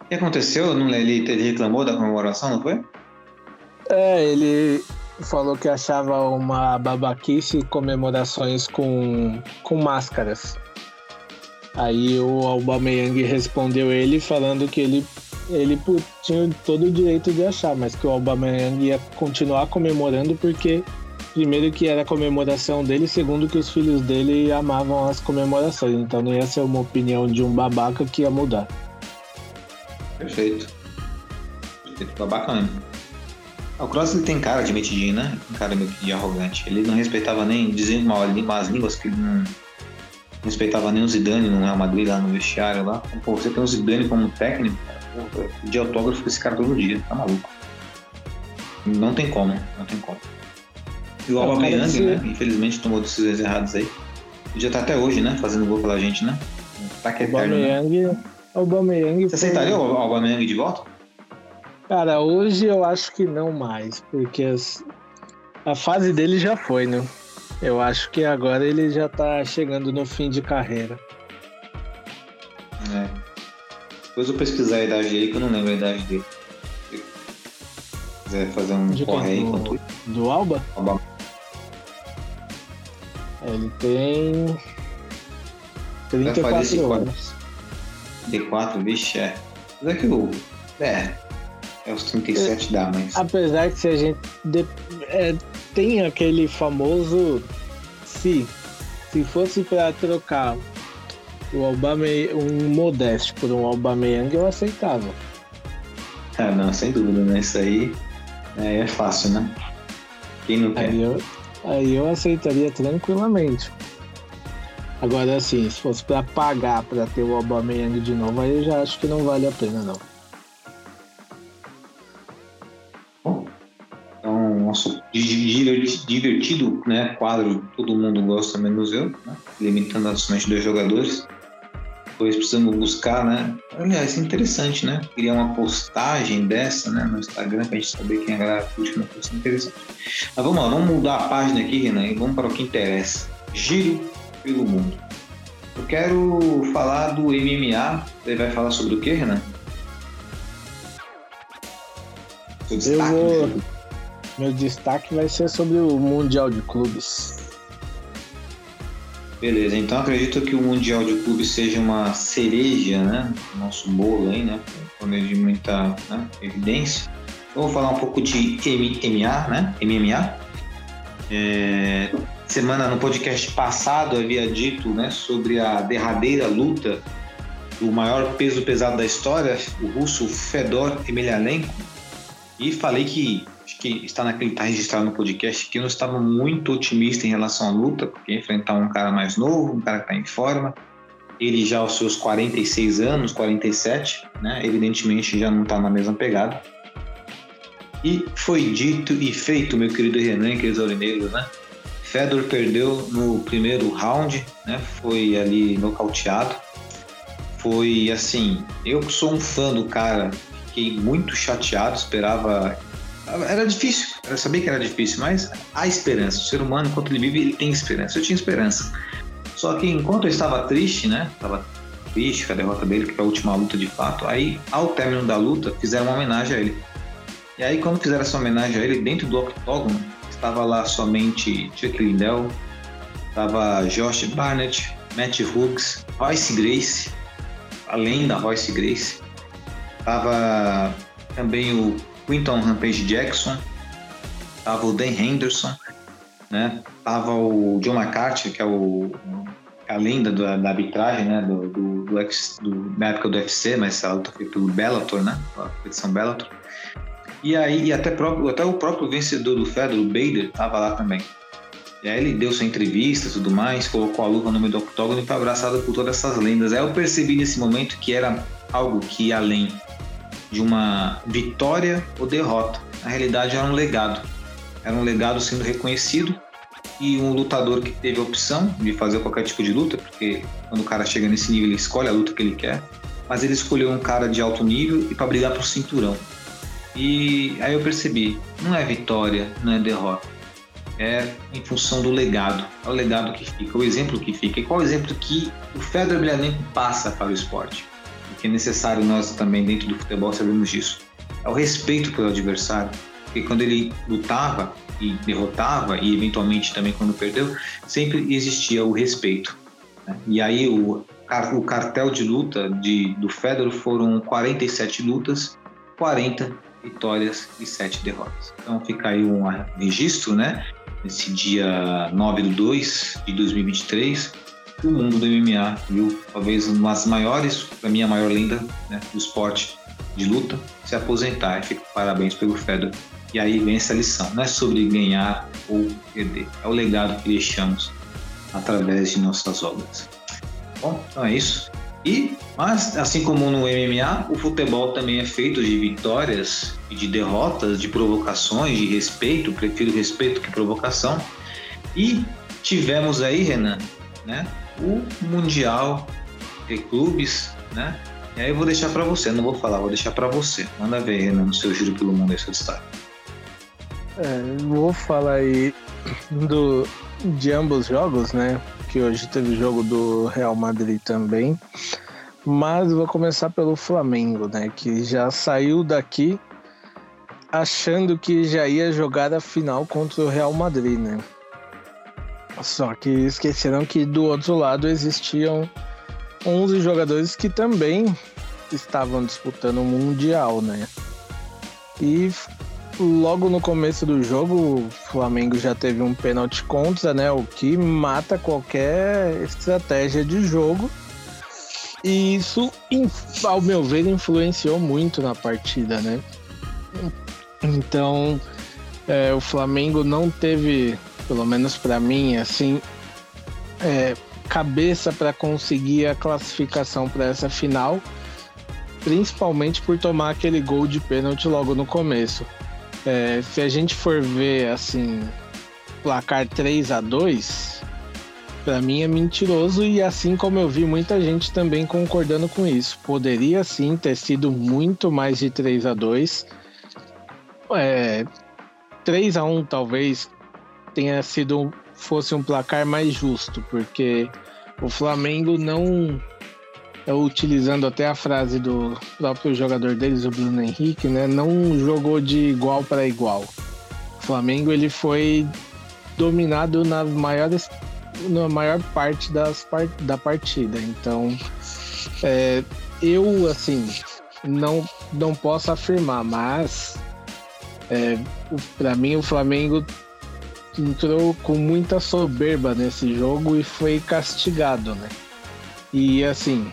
O que aconteceu? Não, ele, ele reclamou da comemoração, não foi? É, ele falou que achava uma babaquice comemorações com, com máscaras. Aí o Aubameyang respondeu ele falando que ele, ele tinha todo o direito de achar, mas que o Aubameyang ia continuar comemorando porque primeiro que era a comemoração dele, segundo que os filhos dele amavam as comemorações, então não ia ser uma opinião de um babaca que ia mudar. Perfeito. Perfeito, tá bacana. O Kroos ele tem cara de metidinho, né? Tem cara meio que de arrogante. Ele não respeitava nem, dizendo mal, más línguas que ele não respeitava nem o Zidane no Real Madrid lá no vestiário lá. Pô, você tem o Zidane como técnico, cara, pô, de autógrafo com esse cara todo dia, tá maluco. Não tem como, não tem como. E o É, Aubameyang, parece- né? Infelizmente tomou decisões erradas aí. Podia tá até hoje, né? Fazendo gol pela gente, né? Tá que eterno, né? Aubameyang, Aubameyang Você aceitaria o Aubameyang de volta? Cara, hoje eu acho que não mais, porque as- a fase dele já foi, né? Eu acho que agora ele já tá chegando no fim de carreira. É. Depois eu pesquisar a idade dele, que eu não lembro a idade dele. Se quiser fazer um De corre aí enquanto Do, Alba? Obama. Ele tem Vai fazer 34 cinquenta. anos. D4, vixe, é. Mas é que o. É. É os 37 dá, mas. Apesar que se a gente de- é, tem aquele famoso se se fosse para trocar o Aubameyang, um Modeste por um Aubameyang, eu aceitava. Ah, não, sem dúvida, né? Isso aí é, é fácil, né? Quem não quer? Aí eu, aí eu aceitaria tranquilamente. Agora, assim, se fosse pra pagar pra ter o Aubameyang de novo, aí eu já acho que não vale a pena, não. Divertido né, quadro, todo mundo gosta, menos eu, né? limitando a somente dois jogadores. Depois precisamos buscar, né? Aliás, interessante, né? Criar uma postagem dessa né, no Instagram pra gente saber quem é a galera curte uma coisa interessante. Mas vamos lá, vamos mudar a página aqui, Renan, e vamos para o que interessa. Giro pelo mundo. Eu quero falar do MMA. Você vai falar sobre o que, Renan? Destaque vou- do jogo. Meu destaque vai ser sobre o Mundial de Clubes. Beleza, então acredito que o Mundial de Clubes seja uma cereja, né? Nosso bolo aí, né? Quando de muita né, evidência. Eu vou falar um pouco de MMA, né? MMA. É, semana no podcast passado havia dito né, sobre a derradeira luta do maior peso pesado da história, o russo Fedor Emelianenko, e falei que que está naquele tá registrado no podcast que eu não estava muito otimista em relação à luta, porque enfrentar um cara mais novo, um cara que está em forma, ele já aos seus 46 anos, 47, né? Evidentemente já não está na mesma pegada. E foi dito e feito, meu querido Renan, queridos aurinegros, né? Fedor perdeu no primeiro round, né? Foi ali nocauteado. Foi assim, eu sou um fã do cara, fiquei muito chateado, esperava. Era difícil, eu sabia que era difícil, mas há esperança. O ser humano, enquanto ele vive, ele tem esperança. Eu tinha esperança. Só que enquanto eu estava triste, né? Estava triste com a derrota dele, que foi a última luta de fato. Aí, ao término da luta, fizeram uma homenagem a ele. E aí, quando fizeram essa homenagem a ele, dentro do octógono, estava lá somente Chuck Liddell, estava Josh Barnett, Matt Hughes, Royce Grace, além da Royce Grace, estava também o Quinton Rampage Jackson, estava o Dan Henderson, né? Tava o John McCarthy, que é o a lenda da, da arbitragem, né? Do, do, do, ex, do, na época do UFC, mas a luta foi pelo Bellator, né? A competição Bellator. E aí, e até, próprio, até o próprio vencedor do Fedor, o Bader, tava lá também. E aí ele deu sua entrevista e tudo mais, colocou a luva no meio do octógono e foi abraçado por todas essas lendas. Aí eu percebi nesse momento que era algo que ia além de uma vitória ou derrota. Na realidade era um legado. Era um legado sendo reconhecido e um lutador que teve a opção de fazer qualquer tipo de luta, porque quando o cara chega nesse nível ele escolhe a luta que ele quer, mas ele escolheu um cara de alto nível e para brigar pro cinturão. E aí eu percebi, não é vitória, não é derrota. É em função do legado. É o legado que fica, o exemplo que fica. E qual é o exemplo que o Fedor Emelianenko passa para o esporte? Que é necessário nós também dentro do futebol sabemos disso. É o respeito pelo adversário. Porque quando ele lutava e derrotava, e eventualmente também quando perdeu, sempre existia o respeito. Né? E aí o, o cartel de luta de, do Fedor foram 47 lutas, 40 vitórias e 7 derrotas. Então fica aí um registro, né? Nesse dia 9 de 2 de 2023, o mundo do MMA viu talvez uma das maiores, para mim a maior lenda né, do esporte de luta, se aposentar. E fico parabéns pelo Fedor. E aí vem essa lição, não é sobre ganhar ou perder, é o legado que deixamos através de nossas obras. Bom, então é isso. E, mas, assim como no MMA, o futebol também é feito de vitórias e de derrotas, de provocações, de respeito, prefiro respeito que provocação. E tivemos aí, Renan, né, o Mundial de Clubes, né? E aí eu vou deixar para você, não vou falar, vou deixar para você. Manda ver, Renan, no seu giro pelo mundo, esse destaque. É, vou falar aí do, de ambos jogos, né? Que hoje teve jogo do Real Madrid também. Mas vou começar pelo Flamengo, né? Que já saiu daqui achando que já ia jogar a final contra o Real Madrid, né? Só que esqueceram que do outro lado existiam 11 jogadores que também estavam disputando o Mundial, né? E logo no começo do jogo, o Flamengo já teve um pênalti contra, né? O que mata qualquer estratégia de jogo. E isso, ao meu ver, influenciou muito na partida, né? Então, é, o Flamengo não teve pelo menos para mim, assim, é, cabeça para conseguir a classificação para essa final, principalmente por tomar aquele gol de pênalti logo no começo. É, se a gente for ver assim, placar 3 a 2 para mim é mentiroso e assim como eu vi muita gente também concordando com isso. Poderia sim ter sido muito mais de 3 a 2 é, 3 a 1 talvez tenha sido fosse um placar mais justo, porque o Flamengo não é, utilizando até a frase do próprio jogador deles, o Bruno Henrique, né, não jogou de igual para igual. O Flamengo ele foi dominado na maior, na maior parte das, da partida. Então, é, eu assim não não posso afirmar, mas é, para mim o Flamengo entrou com muita soberba nesse jogo e foi castigado, né? E assim,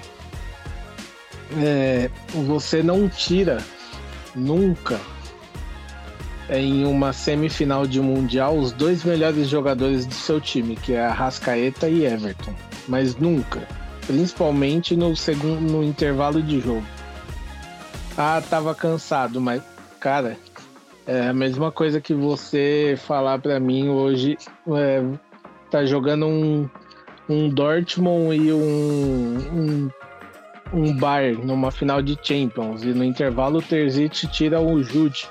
é, você não tira nunca em uma semifinal de mundial os dois melhores jogadores do seu time, que é a Rascaeta e Everton. Mas nunca. Principalmente no segundo no intervalo de jogo. Ah, tava cansado, mas cara, é a mesma coisa que você falar para mim hoje, é, tá jogando um, um Dortmund e um, um, um Bayern numa final de Champions e no intervalo o Terzic tira o Jude.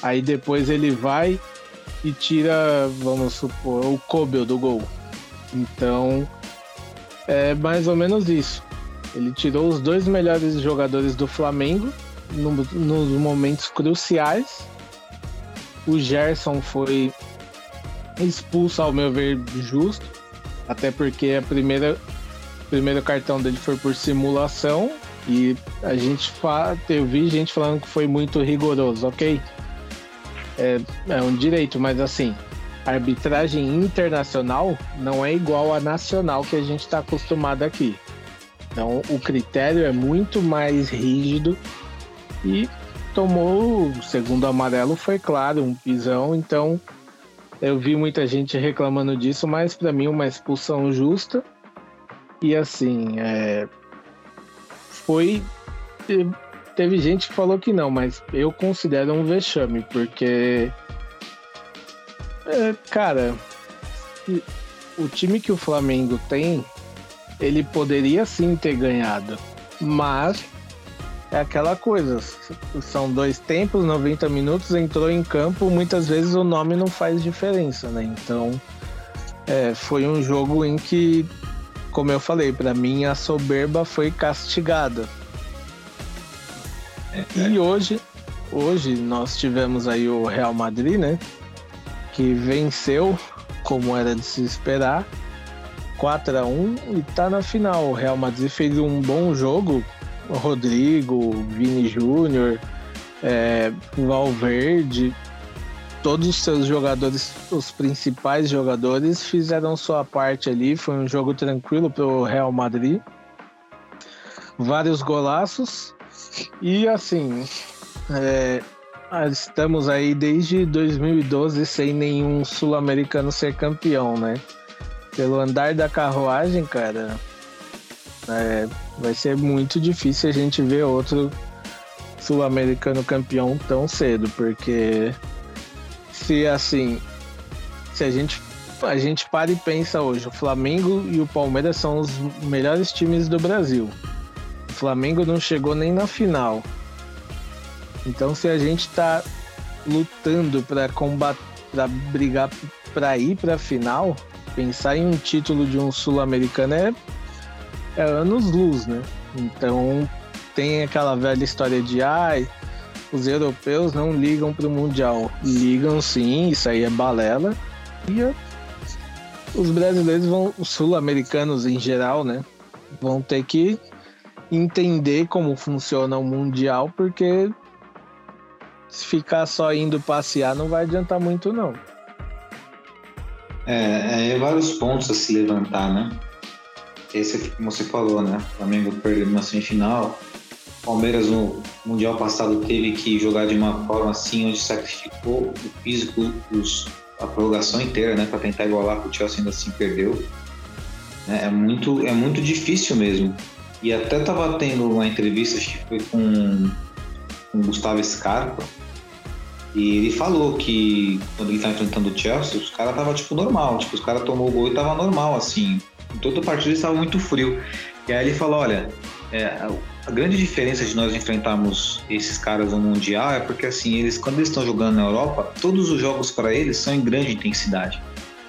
Aí depois ele vai e tira, vamos supor, o Kobel do gol. Então, é mais ou menos isso. Ele tirou os dois melhores jogadores do Flamengo no, nos momentos cruciais. O Gerson foi expulso, ao meu ver, justo, até porque a primeira primeiro cartão dele foi por simulação e a gente eu vi gente falando que foi muito rigoroso, ok? É, é um direito, mas assim, a arbitragem internacional não é igual à nacional que a gente está acostumado aqui. Então o critério é muito mais rígido e tomou o segundo amarelo, foi claro, um pisão. Então eu vi muita gente reclamando disso, mas para mim uma expulsão justa. E assim, é... foi. Teve gente que falou que não, mas eu considero um vexame, porque. É, cara, o time que o Flamengo tem, ele poderia sim ter ganhado, mas é aquela coisa. São dois tempos, 90 minutos, entrou em campo, muitas vezes o nome não faz diferença, né? Então, é, foi um jogo em que, como eu falei, para mim a soberba foi castigada. E hoje, hoje nós tivemos aí o Real Madrid, né? Que venceu, como era de se esperar, 4 a 1 e tá na final. O Real Madrid fez um bom jogo, Rodrigo, Vini Júnior, é, Valverde, todos os seus jogadores, os principais jogadores, fizeram sua parte ali. Foi um jogo tranquilo para o Real Madrid. Vários golaços. E assim, é, estamos aí desde 2012 sem nenhum sul-americano ser campeão, né? Pelo andar da carruagem, cara, é, vai ser muito difícil a gente ver outro sul-americano campeão tão cedo, porque se assim, se a gente a gente para e pensa hoje, o Flamengo e o Palmeiras são os melhores times do Brasil. O Flamengo não chegou nem na final. Então se a gente está lutando para combater, para brigar para ir para a final, pensar em um título de um sul-americano é é anos luz, né? Então tem aquela velha história de ai, os europeus não ligam para o mundial. Ligam sim, isso aí é balela. E os brasileiros vão, os sul-americanos em geral, né, vão ter que entender como funciona o mundial, porque se ficar só indo passear não vai adiantar muito não. É, é vários pontos a se levantar, né? Esse, como você falou, né? O Flamengo perdeu na semifinal. O Palmeiras no Mundial passado teve que jogar de uma forma assim, onde sacrificou o físico, os, a prorrogação inteira, né? Para tentar igualar o Chelsea ainda assim perdeu. É, é muito, é muito difícil mesmo. E até estava tendo uma entrevista, acho que foi com, com o Gustavo Scarpa, e ele falou que quando ele estava enfrentando o Chelsea, os caras tava tipo normal, tipo, os caras tomou o gol e tava normal, assim toda a partida estava muito frio. E aí ele falou: olha, é, a grande diferença de nós enfrentarmos esses caras no Mundial é porque, assim, eles, quando eles estão jogando na Europa, todos os jogos para eles são em grande intensidade.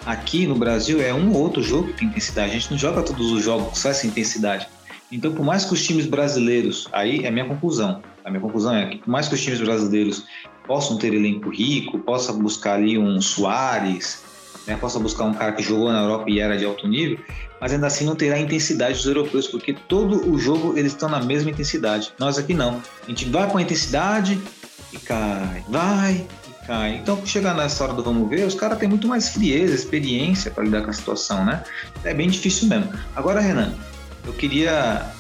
Aqui no Brasil é um ou outro jogo que tem intensidade, a gente não joga todos os jogos com essa intensidade. Então, por mais que os times brasileiros, aí é a minha conclusão, a minha conclusão é que por mais que os times brasileiros possam ter elenco rico, possam buscar ali um Soares, né, possa buscar um cara que jogou na Europa e era de alto nível, mas ainda assim não terá a intensidade dos europeus, porque todo o jogo eles estão na mesma intensidade. Nós aqui não. A gente vai com a intensidade e cai, vai e cai. Então, chegar nessa hora do vamos ver, os caras têm muito mais frieza, experiência para lidar com a situação, né? É bem difícil mesmo. Agora, Renan, eu queria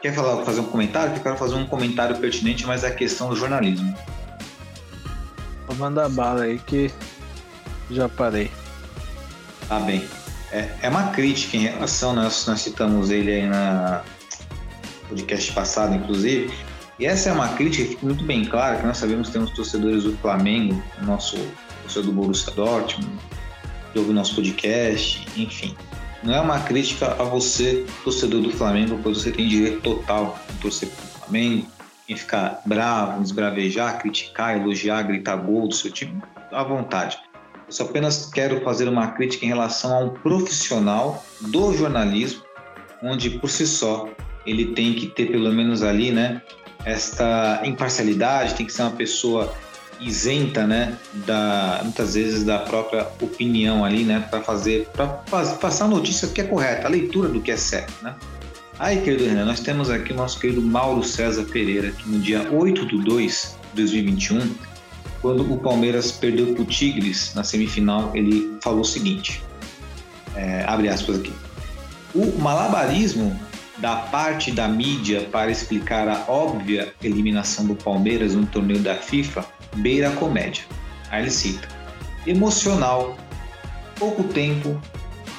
que Quer falar, fazer um comentário? Eu quero fazer um comentário pertinente, mas é a questão do jornalismo. Vou mandar bala aí que já parei. Tá bem. É, é uma crítica em relação, nós, nós citamos ele aí na podcast passado, inclusive, e essa é uma crítica que fica muito bem clara, que nós sabemos que temos torcedores do Flamengo, nosso torcedor do Borussia Dortmund, que ouve nosso podcast, enfim. Não é uma crítica a você, torcedor do Flamengo, pois você tem direito total em torcer o Flamengo, em ficar bravo, esbravejar, criticar, elogiar, gritar gol do seu time, à vontade. Eu só apenas quero fazer uma crítica em relação a um profissional do jornalismo, onde por si só ele tem que ter pelo menos ali, né, esta imparcialidade, tem que ser uma pessoa isenta, né, da muitas vezes da própria opinião ali, né, para fazer, para passar a notícia que é correta, a leitura do que é certo, né. Aí, querido Renan, nós temos aqui o nosso querido Mauro César Pereira, que no dia 8 de 2 de 2021 quando o Palmeiras perdeu para o Tigres na semifinal, ele falou o seguinte: é, abre aspas aqui. O malabarismo da parte da mídia para explicar a óbvia eliminação do Palmeiras no torneio da FIFA beira a comédia. Aí ele cita: emocional, pouco tempo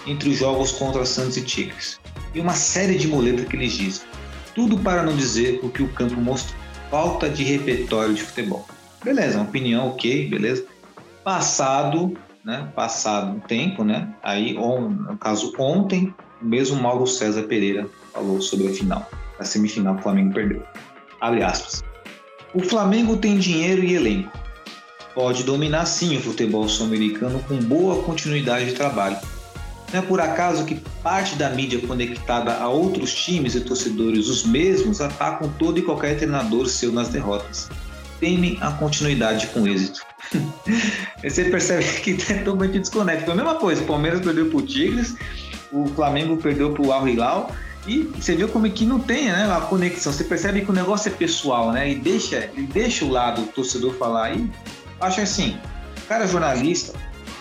entre os jogos contra Santos e Tigres e uma série de muletas que eles dizem. Tudo para não dizer o que o campo mostrou: falta de repertório de futebol. Beleza, opinião, ok, beleza. Passado, né? Passado um tempo, né? Aí, on, no caso, ontem, o mesmo Mauro César Pereira falou sobre a final, a semifinal que o Flamengo perdeu. Abre aspas. O Flamengo tem dinheiro e elenco. Pode dominar sim o futebol sul-americano com boa continuidade de trabalho. Não é por acaso que parte da mídia conectada a outros times e torcedores, os mesmos, atacam todo e qualquer treinador seu nas derrotas temem a continuidade com êxito. Você percebe que tem totalmente desconecta. Foi a mesma coisa, o Palmeiras perdeu para o Tigres, o Flamengo perdeu para o Al Hilal, e você viu como é que não tem né, a conexão. Você percebe que o negócio é pessoal, né? E deixa, deixa o lado o torcedor falar. aí. acho assim, o cara é jornalista,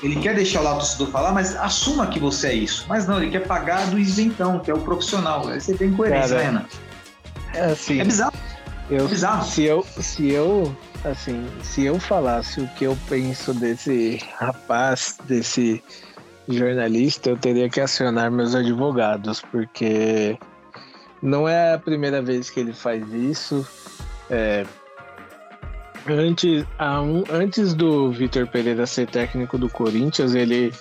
ele quer deixar lá o torcedor falar, mas assuma que você é isso. Mas não, ele quer pagar do isentão, que é o profissional. Aí você tem coerência, Cara, né, Renan? É assim. É bizarro. Eu, Bizarro. se eu, se eu, assim, se eu falasse o que eu penso desse rapaz, desse jornalista, eu teria que acionar meus advogados, porque não é a primeira vez que ele faz isso. É, antes, um- antes do Vitor Pereira ser técnico do Corinthians, ele,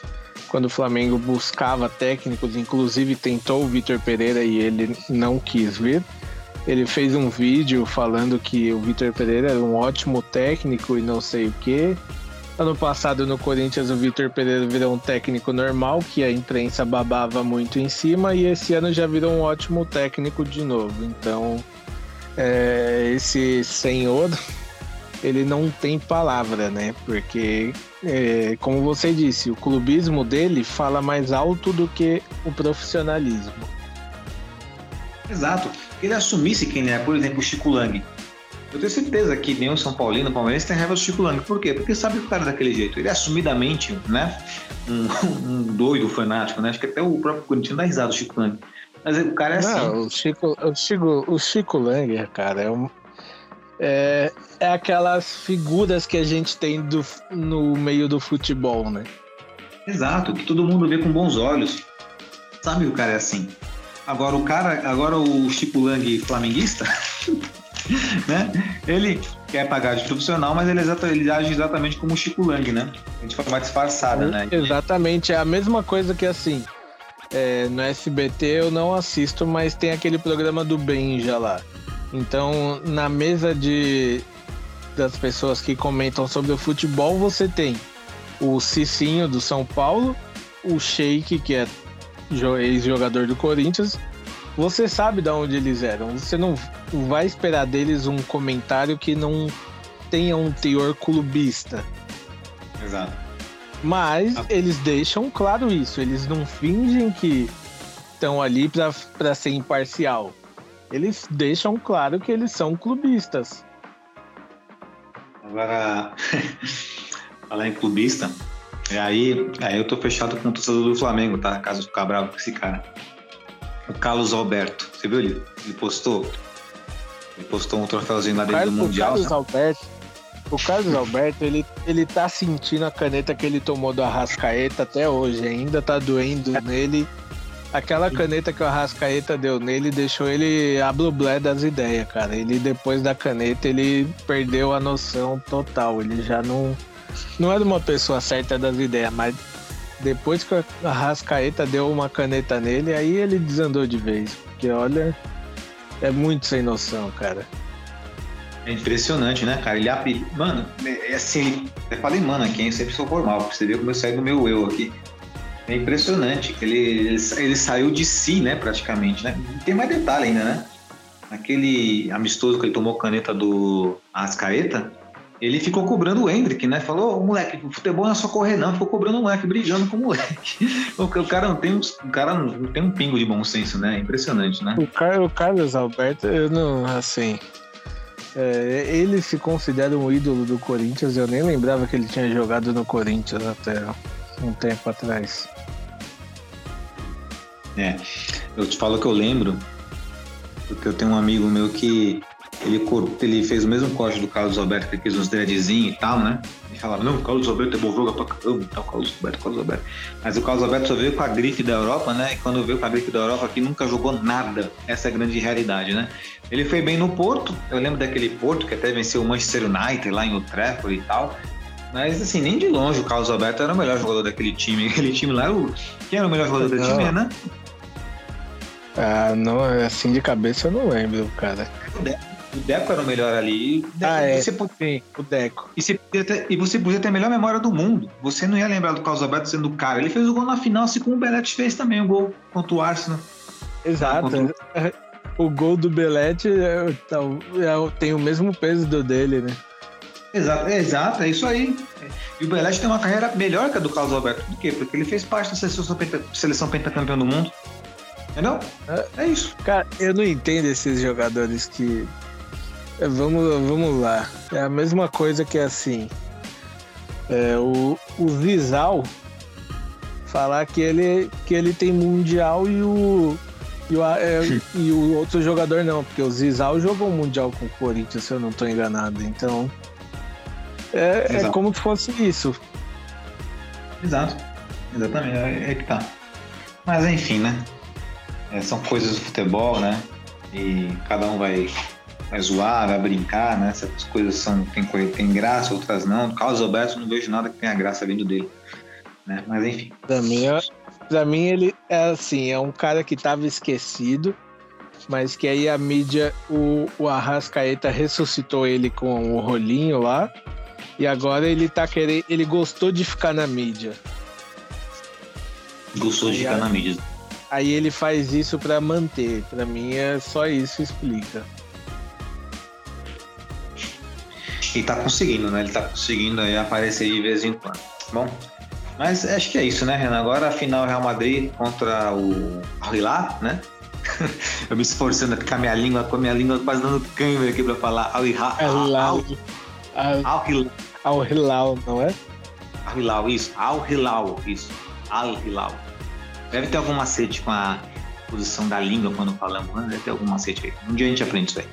quando o Flamengo buscava técnicos, inclusive tentou o Vitor Pereira e ele não quis vir. Ele fez um vídeo falando que o Vitor Pereira era um ótimo técnico e não sei o quê. Ano passado no Corinthians o Vitor Pereira virou um técnico normal, que a imprensa babava muito em cima, e esse ano já virou um ótimo técnico de novo. Então, é, esse senhor, ele não tem palavra, né? Porque, é, como você disse, o clubismo dele fala mais alto do que o profissionalismo. Exato. Que ele assumisse quem ele é, por exemplo, o Chico Lang. Eu tenho certeza que nenhum São Paulino, Palmeirense tem raiva do Chico Lang. Por quê? Porque sabe que o cara é daquele jeito. Ele é assumidamente, né? Um, um doido fanático, né? Acho que até o próprio Corinthians dá risada do Chico Lang. Mas o cara é assim. Não, o Chico, o Chico, o Chico Langer, cara, é, um, é, é aquelas figuras que a gente tem do, no meio do futebol, né? Exato, que todo mundo vê com bons olhos. Sabe que o cara é assim. Agora o cara, agora o Chico Lang flamenguista, né? Ele quer pagar de profissional, mas ele, é exata- ele age exatamente como o Chico Lang, né? Gente forma disfarçada, né? Exatamente, é a mesma coisa que assim. é, no SBT eu não assisto, mas tem aquele programa do Benja lá. Então, na mesa de das pessoas que comentam sobre o futebol, você tem o Cicinho do São Paulo, o Sheik, que é ex-jogador do Corinthians. Você sabe de onde eles eram. Você não vai esperar deles um comentário que não tenha um teor clubista. Exato. Mas Ah. eles deixam claro isso. Eles não fingem que estão ali para ser imparcial. Eles deixam claro que eles são clubistas. Agora, falar em clubista, e aí, aí eu tô fechado com o torcedor do Flamengo, tá? Caso ficar bravo com esse cara. O Carlos Alberto. Você viu ele? Ele postou. Ele postou um troféuzinho lá O dentro do Carlos, o Mundial. Carlos né? Alberto, o Carlos Alberto, ele, ele tá sentindo a caneta que ele tomou do Arrascaeta até hoje. Ainda tá doendo nele. Aquela caneta que o Arrascaeta deu nele deixou ele a blublé das ideias, cara. Ele, depois da caneta, ele perdeu a noção total. Ele já não, não era uma pessoa certa das ideias, mas depois que a Arrascaeta deu uma caneta nele, aí ele desandou de vez. Porque, olha, é muito sem noção, cara. É impressionante, né, cara? Ele api... Mano, é assim, até falei, mano, aqui, hein? Sempre sou formal, pra você ver como eu saio do meu eu aqui. É impressionante que ele, ele, ele saiu de si, né, praticamente, né? Tem mais detalhe ainda, né? Aquele amistoso que ele tomou caneta do Ascaeta, ele ficou cobrando o Hendrick, né? Falou, moleque, o futebol não é só correr, não. Ficou cobrando o moleque, brigando com o moleque. O, cara não tem, o cara não tem um pingo de bom senso, né? É impressionante, né? O, Car o Carlos Alberto, eu não, assim. é, ele se considera um ídolo do Corinthians. Eu nem lembrava que ele tinha jogado no Corinthians até um tempo atrás. É, eu te falo que eu lembro, porque eu tenho um amigo meu que ele, ele fez o mesmo corte do Carlos Alberto, que ele fez uns dreadzinhos e tal, né? E falava, não, o Carlos Alberto é bom jogo pra caramba, e tal, Carlos Alberto, Carlos Alberto. Mas o Carlos Alberto só veio com a grife da Europa, né? E quando veio com a grife da Europa aqui, nunca jogou nada. Essa é a grande realidade, né? Ele foi bem no Porto, eu lembro daquele Porto que até venceu o Manchester United lá em Old Trafford e tal. Mas assim, nem de longe o Carlos Alberto era o melhor jogador daquele time. Aquele time lá, o... quem era o melhor jogador do Não. time, né? Ah, não, assim de cabeça eu não lembro, cara. O Deco era o melhor ali. Ah, e, é. você, po- Sim, o Deco. e, você podia ter, e você podia ter a melhor memória do mundo. Você não ia lembrar do Carlos Alberto sendo o cara. Ele fez o gol na final, assim como o Belete fez também, o gol contra o Arsenal. Exato. O gol do Belete é, é, tem o mesmo peso do dele, né? Exato, é, exato, é isso aí. E o Belete tem uma carreira melhor que a do Carlos Alberto. Por quê? Porque ele fez parte da seleção, penta, seleção pentacampeão do mundo. Entendeu? É, é isso. Cara, eu não entendo esses jogadores que. Vamos, vamos lá. É a mesma coisa que assim. é, o, o Zizal falar que ele, que ele tem mundial e o. E o, é, e o outro jogador não, porque o Zizal jogou Mundial com o Corinthians, se eu não estou enganado. Então. É, é como se fosse isso. Exato. Exatamente, é, é que tá. Mas enfim, né? É, são coisas do futebol, né? E cada um vai, vai zoar, vai brincar, né? Certas coisas são, tem, tem graça, outras não. Carlos Alberto, eu não vejo nada que tenha graça vindo dele. Né? Mas enfim. Pra mim, é- pra mim, ele é assim, é um cara que tava esquecido, mas que aí a mídia, o, o Arrascaeta ressuscitou ele com o rolinho lá, e agora ele tá querendo, ele gostou de ficar na mídia. Gostou de Aí, ficar a- na mídia. Aí ele faz isso pra manter. Pra mim é só isso explica. E tá conseguindo, né? Ele tá conseguindo aí aparecer de vez em quando. Bom, mas acho que é isso, né, Renan? Agora a final Real Madrid contra o Al Hilal, né? Eu me esforçando aqui com a minha língua, com a minha língua quase dando câimbra aqui pra falar Al Hilal. Al Al Al Hilal. Al Hilal, não é? Al Hilal, isso. Al Hilal, isso. Al Hilal. Deve ter algum macete com a posição da língua quando falamos, né? Deve ter algum macete aí. Um dia a gente aprende isso aí.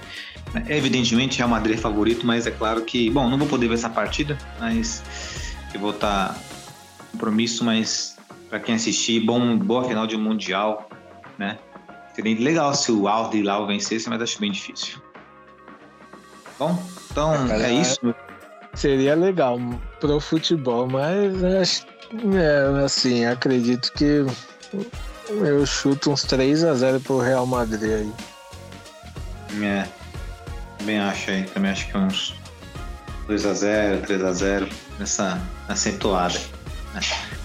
Evidentemente, Real Madrid é favorito, mas é claro que... Bom, não vou poder ver essa partida, mas eu vou estar compromisso, mas para quem assistir, bom, boa final de Mundial, né? Seria legal se o Al Hilal vencesse, mas acho bem difícil. Bom, então Cara, é isso. Seria legal pro futebol, mas é, assim, acredito que eu chuto uns 3 a 0 pro Real Madrid aí. É, também acho aí, também acho que uns 2x0, 3x0 nessa, né?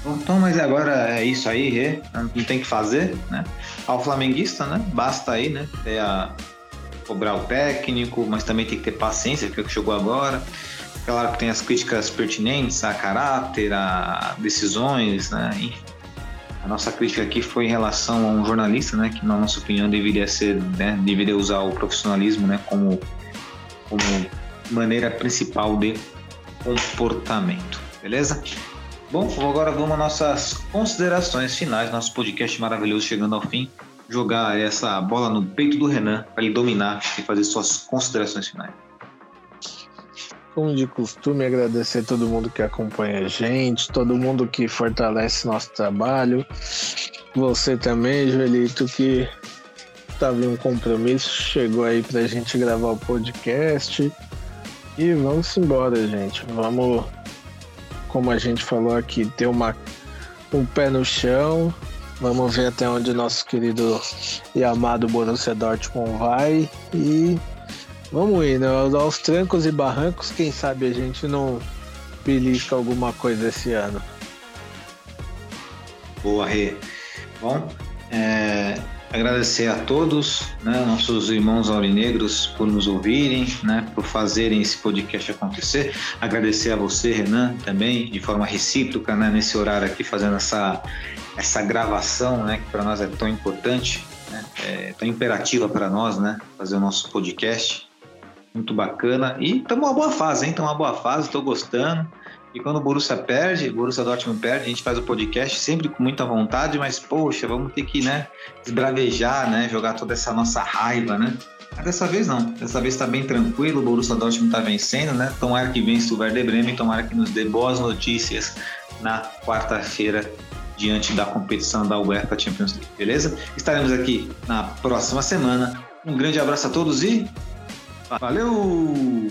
Então, mas agora é isso aí, Rê, não tem que fazer, né? Ao flamenguista, né? Basta aí, né? Ter a, cobrar o técnico, mas também tem que ter paciência, porque é que chegou agora. Claro que tem as críticas pertinentes a caráter, a decisões, né? Enfim. A nossa crítica aqui foi em relação a um jornalista, né? Que na nossa opinião deveria ser, né? Deveria usar o profissionalismo, né? Como, como maneira principal de comportamento, beleza? Bom, agora vamos às nossas considerações finais, nosso podcast maravilhoso chegando ao fim. jogar essa bola no peito do Renan para ele dominar e fazer suas considerações finais. Como de costume, agradecer a todo mundo que acompanha a gente, todo mundo que fortalece nosso trabalho. Você também, Joelito, que estava em um compromisso, chegou aí para a gente gravar o podcast. E vamos embora, gente. Vamos, como a gente falou aqui, ter uma, um pé no chão. Vamos ver até onde nosso querido e amado Borussia Dortmund vai. E vamos né? Aos trancos e barrancos, quem sabe a gente não belisca alguma coisa esse ano. Boa, Rê. Bom, é, agradecer a todos, né, nossos irmãos aurinegros, por nos ouvirem, né, por fazerem esse podcast acontecer. Agradecer a você, Renan, também, de forma recíproca, né, nesse horário aqui, fazendo essa, essa gravação, né, que para nós é tão importante, né, é tão imperativa para nós, né, fazer o nosso podcast. Muito bacana. E estamos uma boa fase, hein? Estamos uma boa fase, estou gostando. E quando o Borussia perde, o Borussia Dortmund perde, a gente faz o podcast sempre com muita vontade, mas poxa, vamos ter que, né, esbravejar, né, jogar toda essa nossa raiva, né? Mas dessa vez não, dessa vez está bem tranquilo, o Borussia Dortmund está vencendo, né? Tomara que vença o Werder Bremen, tomara que nos dê boas notícias na quarta-feira diante da competição da UEFA Champions League, beleza? Estaremos aqui na próxima semana. Um grande abraço a todos e valeu!